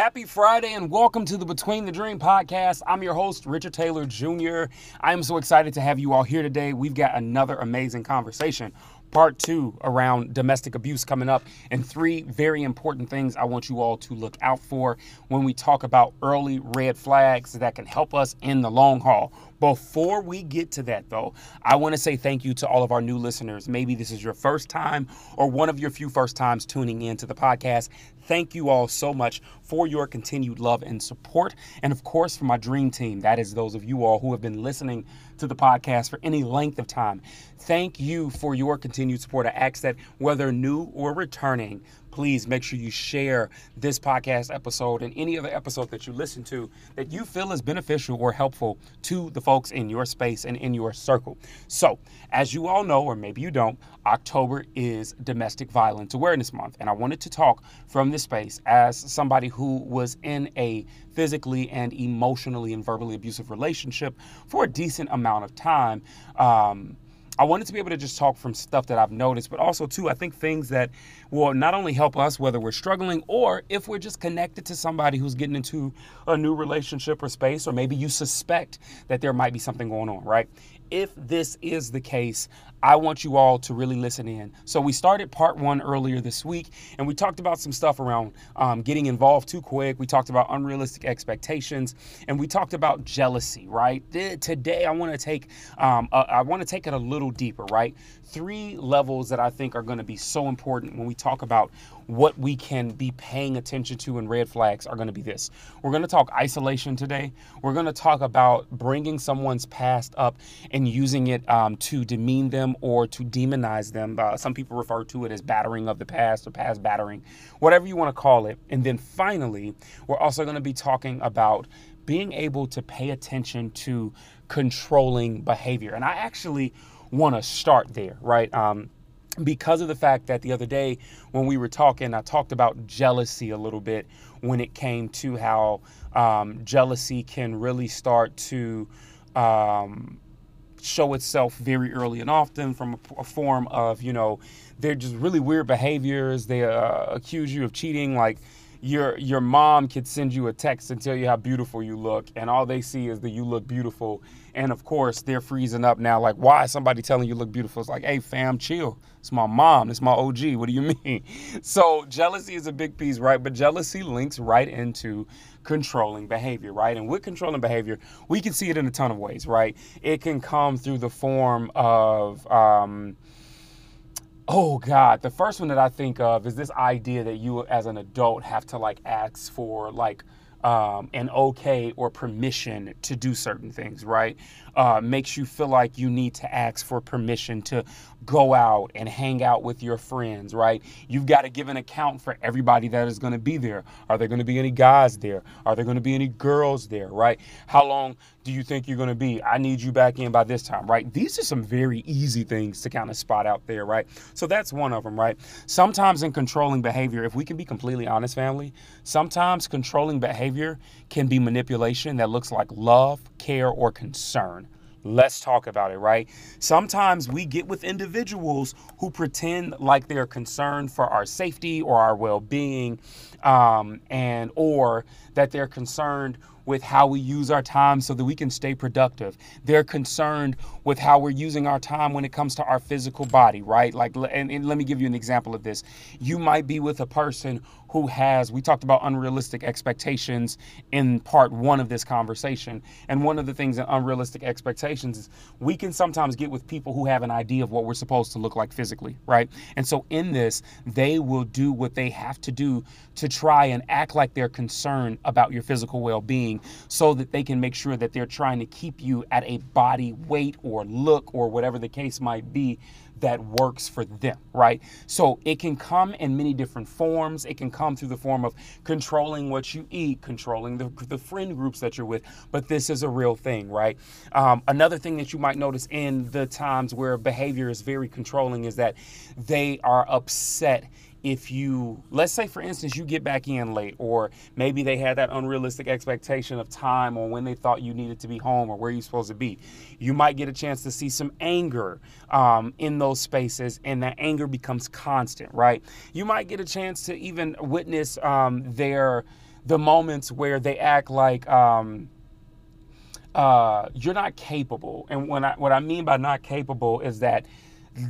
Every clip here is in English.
Happy Friday and welcome to the Between the Dream podcast. I'm your host, Richard Taylor Jr. I am so excited to have you all here today. We've got another amazing conversation part two around domestic abuse coming up, and three very important things I want you all to look out for when we talk about early red flags that can help us in the long haul. Before we get to that, though, I want to say thank you to all of our new listeners. Maybe this is your first time or one of your few first times tuning in to the podcast. Thank you all so much for your continued love and support. And of course, for my dream team, that is those of you all who have been listening to the podcast for any length of time. Thank you for your continued support. I ask that whether new or returning, please make sure you share this podcast episode and any other episode that you listen to that you feel is beneficial or helpful to the folks in your space and in your circle. So, as you all know, or maybe you don't, October is Domestic Violence Awareness Month. And I wanted to talk from this space as somebody who was in a physically and emotionally and verbally abusive relationship for a decent amount of time. Um, I wanted to be able to just talk from stuff that I've noticed, but also, too, I think things that will not only help us, whether we're struggling or if we're just connected to somebody who's getting into a new relationship or space, or maybe you suspect that there might be something going on, right? If this is the case, I want you all to really listen in. So, we started part one earlier this week, and we talked about some stuff around um, getting involved too quick. We talked about unrealistic expectations, and we talked about jealousy. Right today, I want to take um, I want to take it a little deeper. Right, three levels that I think are going to be so important when we talk about what we can be paying attention to and red flags are going to be this. We're going to talk isolation today. We're going to talk about bringing someone's past up and using it um, to demean them or to demonize them. Uh, some people refer to it as battering of the past or past battering, whatever you want to call it. And then finally, we're also going to be talking about being able to pay attention to controlling behavior. And I actually want to start there, right? Um, because of the fact that the other day when we were talking, I talked about jealousy a little bit when it came to how um, jealousy can really start to um, show itself very early and often from a, a, form of, you know, they're just really weird behaviors. They uh, accuse you of cheating, like your your mom could send you a text and tell you how beautiful you look and all they see is that you look beautiful. And of course they're freezing up now like why is somebody telling you look beautiful? It's like hey fam chill. It's my mom. It's my og what do you mean? So jealousy is a big piece right? But jealousy links right into controlling behavior right? And with controlling behavior we can see it in a ton of ways right? It can come through the form of um, Oh God, the first one that I think of is this idea that you as an adult have to like ask for like um, an okay or permission to do certain things, right? Uh, makes you feel like you need to ask for permission to go out and hang out with your friends, right? You've got to give an account for everybody that is going to be there. Are there going to be any guys there? Are there going to be any girls there, right? How long do you think you're going to be? I need you back in by this time, right? These are some very easy things to kind of spot out there, right? So that's one of them, right? Sometimes in controlling behavior, if we can be completely honest, family, sometimes controlling behavior can be manipulation that looks like love, care, or concern. Let's talk about it, right? Sometimes we get with individuals who pretend like they're concerned for our safety or our well-being, um, and or that they're concerned with how we use our time so that we can stay productive. They're concerned with how we're using our time when it comes to our physical body, right? Like, and, and let me give you an example of this. You might be with a person who has, we talked about unrealistic expectations in part one of this conversation. And one of the things in unrealistic expectations is we can sometimes get with people who have an idea of what we're supposed to look like physically, right? And so in this, they will do what they have to do to try and act like they're concerned about your physical well being so that they can make sure that they're trying to keep you at a body weight or look or whatever the case might be that works for them, right? So it can come in many different forms. It can come through the form of controlling what you eat, controlling the, the friend groups that you're with. But this is a real thing, right? Um, another thing that you might notice in the times where behavior is very controlling is that they are upset if you let's say for instance you get back in late or maybe they had that unrealistic expectation of time or when they thought you needed to be home or where you're supposed to be. You might get a chance to see some anger um, in those spaces and that anger becomes constant right? You might get a chance to even witness um, their the moments where they act like um, uh, you're not capable. And when I, what i mean by not capable is that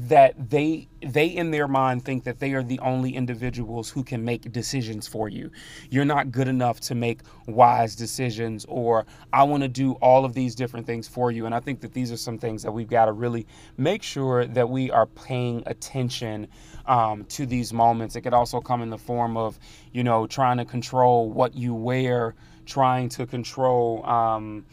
that they they in their mind think that they are the only individuals who can make decisions for you. You're not good enough to make wise decisions or I want to do all of these different things for you and I think that these are some things that we've got to really make sure that we are paying attention um, to these moments. It could also come in the form of, you know, trying to control what you wear, trying to control um,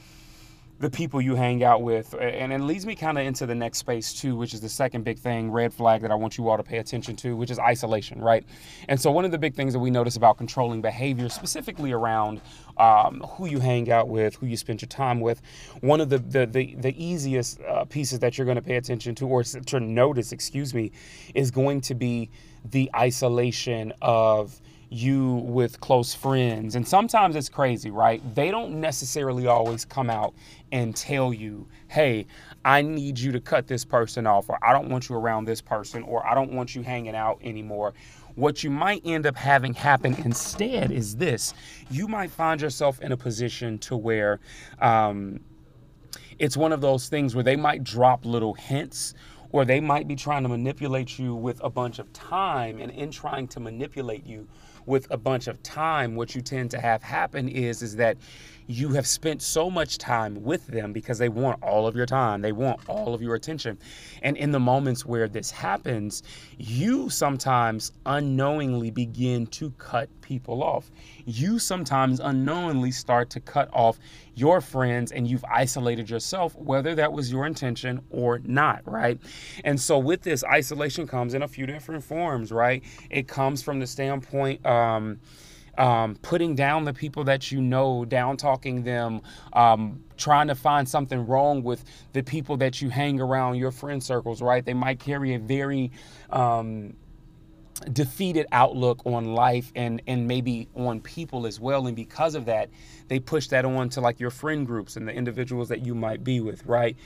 the people you hang out with. And it leads me kind of into the next space, too, which is the second big thing, red flag that I want you all to pay attention to, which is isolation, right? And so, one of the big things that we notice about controlling behavior, specifically around um, who you hang out with, who you spend your time with, one of the, the, the, the easiest uh, pieces that you're going to pay attention to, or to notice, excuse me, is going to be the isolation of you with close friends. And sometimes it's crazy, right? They don't necessarily always come out and tell you, hey, I need you to cut this person off, or I don't want you around this person, or I don't want you hanging out anymore. What you might end up having happen instead is this you might find yourself in a position to where um, it's one of those things where they might drop little hints or they might be trying to manipulate you with a bunch of time and in trying to manipulate you with a bunch of time, what you tend to have happen is is that you have spent so much time with them because they want all of your time. They want all of your attention. And in the moments where this happens, you sometimes unknowingly begin to cut people off. You sometimes unknowingly start to cut off your friends and you've isolated yourself, whether that was your intention or not, right? And so with this, isolation comes in a few different forms, right? It comes from the standpoint, um, um, putting down the people that you know, down talking them, um, trying to find something wrong with the people that you hang around your friend circles, right? They might carry a very um, defeated outlook on life and and maybe on people as well and because of that they push that on to like your friend groups and the individuals that you might be with right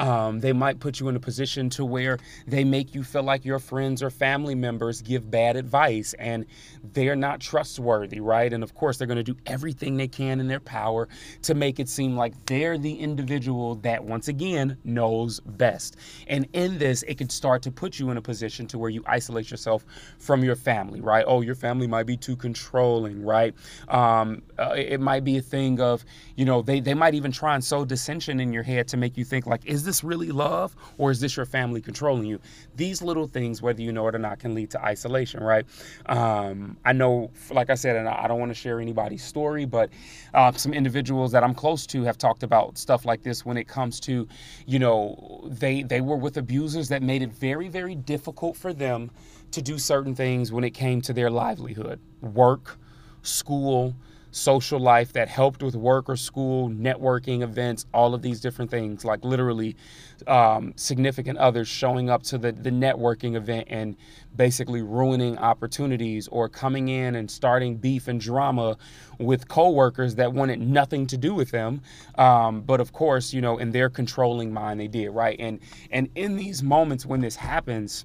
um, they might put you in a position to where they make you feel like your friends or family members give bad advice and they're not trustworthy, right? And of course, they're going to do everything they can in their power to make it seem like they're the individual that, once again, knows best. And in this, it could start to put you in a position to where you isolate yourself from your family, right? Oh, your family might be too controlling, right? Um, uh, it might be a thing of, you know, they, they might even try and sow dissension in your head to make you think like, is this really love or is this your family controlling you? These little things, whether you know it or not, can lead to isolation, right? Um, I know, like I said, and I don't want to share anybody's story, but uh, some individuals that I'm close to have talked about stuff like this when it comes to, you know, they they were with abusers that made it very, very difficult for them to do certain things when it came to their livelihood, work, school social life that helped with work or school, networking events, all of these different things, like literally um, significant others showing up to the, the networking event and basically ruining opportunities or coming in and starting beef and drama with coworkers that wanted nothing to do with them. Um, but of course, you know, in their controlling mind, they did, right? And, and in these moments when this happens,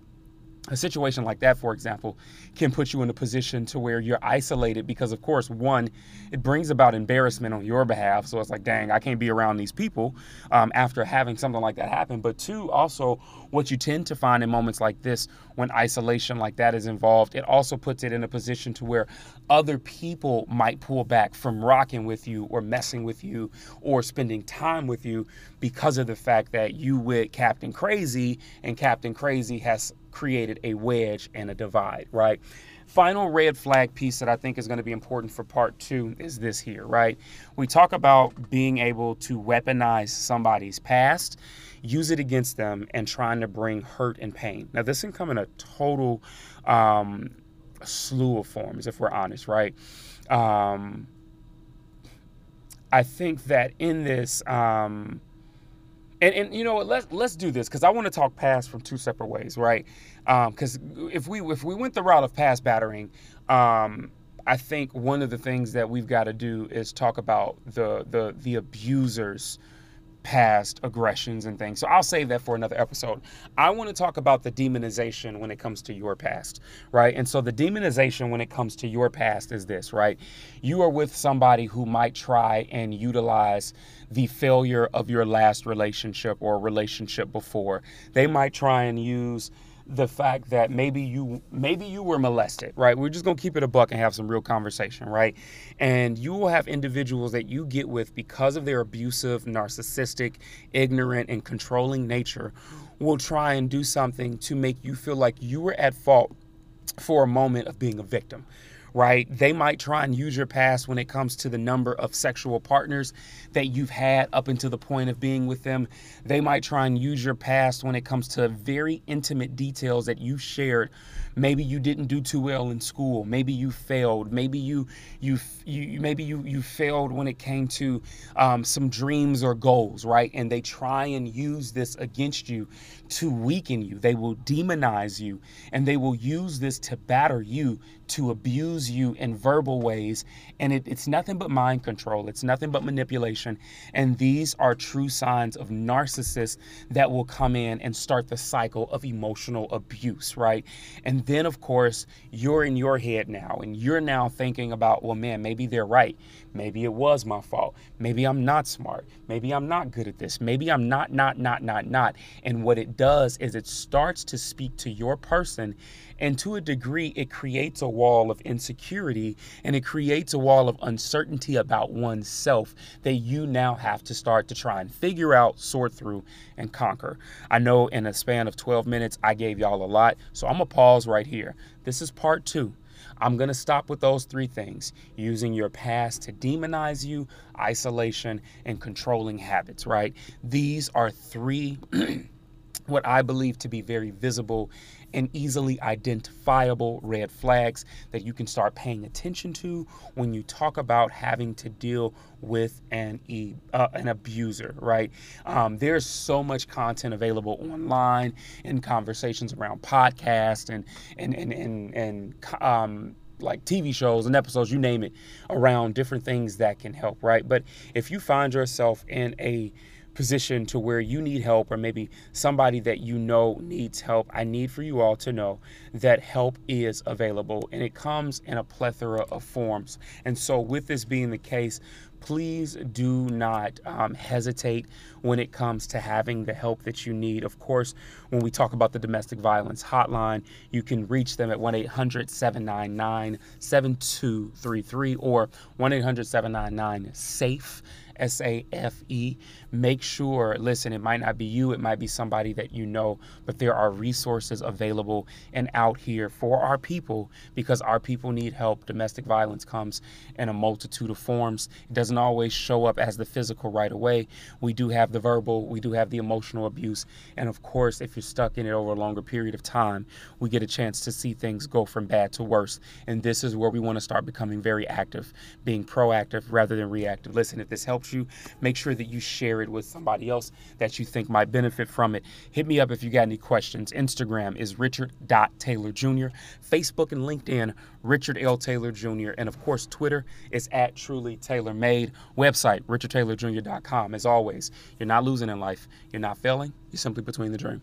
a situation like that, for example, can put you in a position to where you're isolated because, of course, one, it brings about embarrassment on your behalf. So it's like, dang, I can't be around these people um, after having something like that happen. But two, also, what you tend to find in moments like this, when isolation like that is involved, it also puts it in a position to where other people might pull back from rocking with you or messing with you or spending time with you because of the fact that you with Captain Crazy and Captain Crazy has created a wedge and a divide, right? Final red flag piece that I think is going to be important for part two is this here, right? We talk about being able to weaponize somebody's past, use it against them, and trying to bring hurt and pain. Now, this can come in a total um, slew of forms, if we're honest, right? Um, I think that in this, um, and, and you know what? Let's let's do this because i want to talk past from two separate ways right? Because um, if we if we went the route of past battering um, i think one of the things that we've got to do is talk about the the the abusers past aggressions and things. So I'll save that for another episode. I want to talk about the demonization when it comes to your past, right? And so the demonization when it comes to your past is this, right? You are with somebody who might try and utilize the failure of your last relationship or relationship before. They might try and use the fact that maybe you maybe you were molested, right? We're just gonna keep it a buck and have some real conversation, right? And you will have individuals that you get with because of their abusive, narcissistic, ignorant, and controlling nature will try and do something to make you feel like you were at fault for a moment of being a victim right? They might try and use your past when it comes to the number of sexual partners that you've had up until the point of being with them. They might try and use your past when it comes to very intimate details that you shared maybe you didn't do too well in school. Maybe you failed. Maybe you you, you maybe you you failed when it came to um, some dreams or goals right? And they try and use this against you to weaken you. They will demonize you and they will use this to batter you to abuse you in verbal ways. And it, it's nothing but mind control. It's nothing but manipulation. And these are true signs of narcissists that will come in and start the cycle of emotional abuse right? And then, of course, you're in your head now and you're now thinking about, well, man, maybe they're right. Maybe it was my fault. Maybe I'm not smart. Maybe I'm not good at this. Maybe I'm not, not, not, not, not. And what it does is it starts to speak to your person and to a degree, it creates a wall of insecurity and it creates a wall of uncertainty about oneself that you now have to start to try and figure out, sort through, and conquer. I know in a span of 12 minutes, I gave y'all a lot. So I'm going to pause right here. This is part two. I'm going to stop with those three things using your past to demonize you, isolation, and controlling habits, right? These are three. what I believe to be very visible and easily identifiable red flags that you can start paying attention to when you talk about having to deal with an e, uh, an abuser, right? Um, there's so much content available online in conversations around podcasts and and and and, and um, like TV shows and episodes, you name it, around different things that can help, right? But if you find yourself in a position to where you need help or maybe somebody that you know needs help, I need for you all to know that help is available and it comes in a plethora of forms. And so, with this being the case, please do not um, hesitate when it comes to having the help that you need. Of course, when we talk about the domestic violence hotline, you can reach them at 1 800 799 7233 or 1 800 799 SAFE. S A F E. Make sure, listen, it might not be you, it might be somebody that you know, but there are resources available and out here for our people because our people need help. Domestic violence comes in a multitude of forms. It doesn't always show up as the physical right away. We do have the verbal, we do have the emotional abuse. And of course, if you're stuck in it over a longer period of time, we get a chance to see things go from bad to worse. And this is where we want to start becoming very active, being proactive rather than reactive. Listen, if this helps helps you, make sure that you share it with somebody else that you think might benefit from it. Hit me up if you got any questions. Instagram is Richard.Taylor Jr., Facebook and LinkedIn, Richard L. Taylor Jr., and of course, Twitter is at Truly Taylor Made. Website, richardtaylorjr.com. As always, you're not losing in life, you're not failing, you're simply between the dream.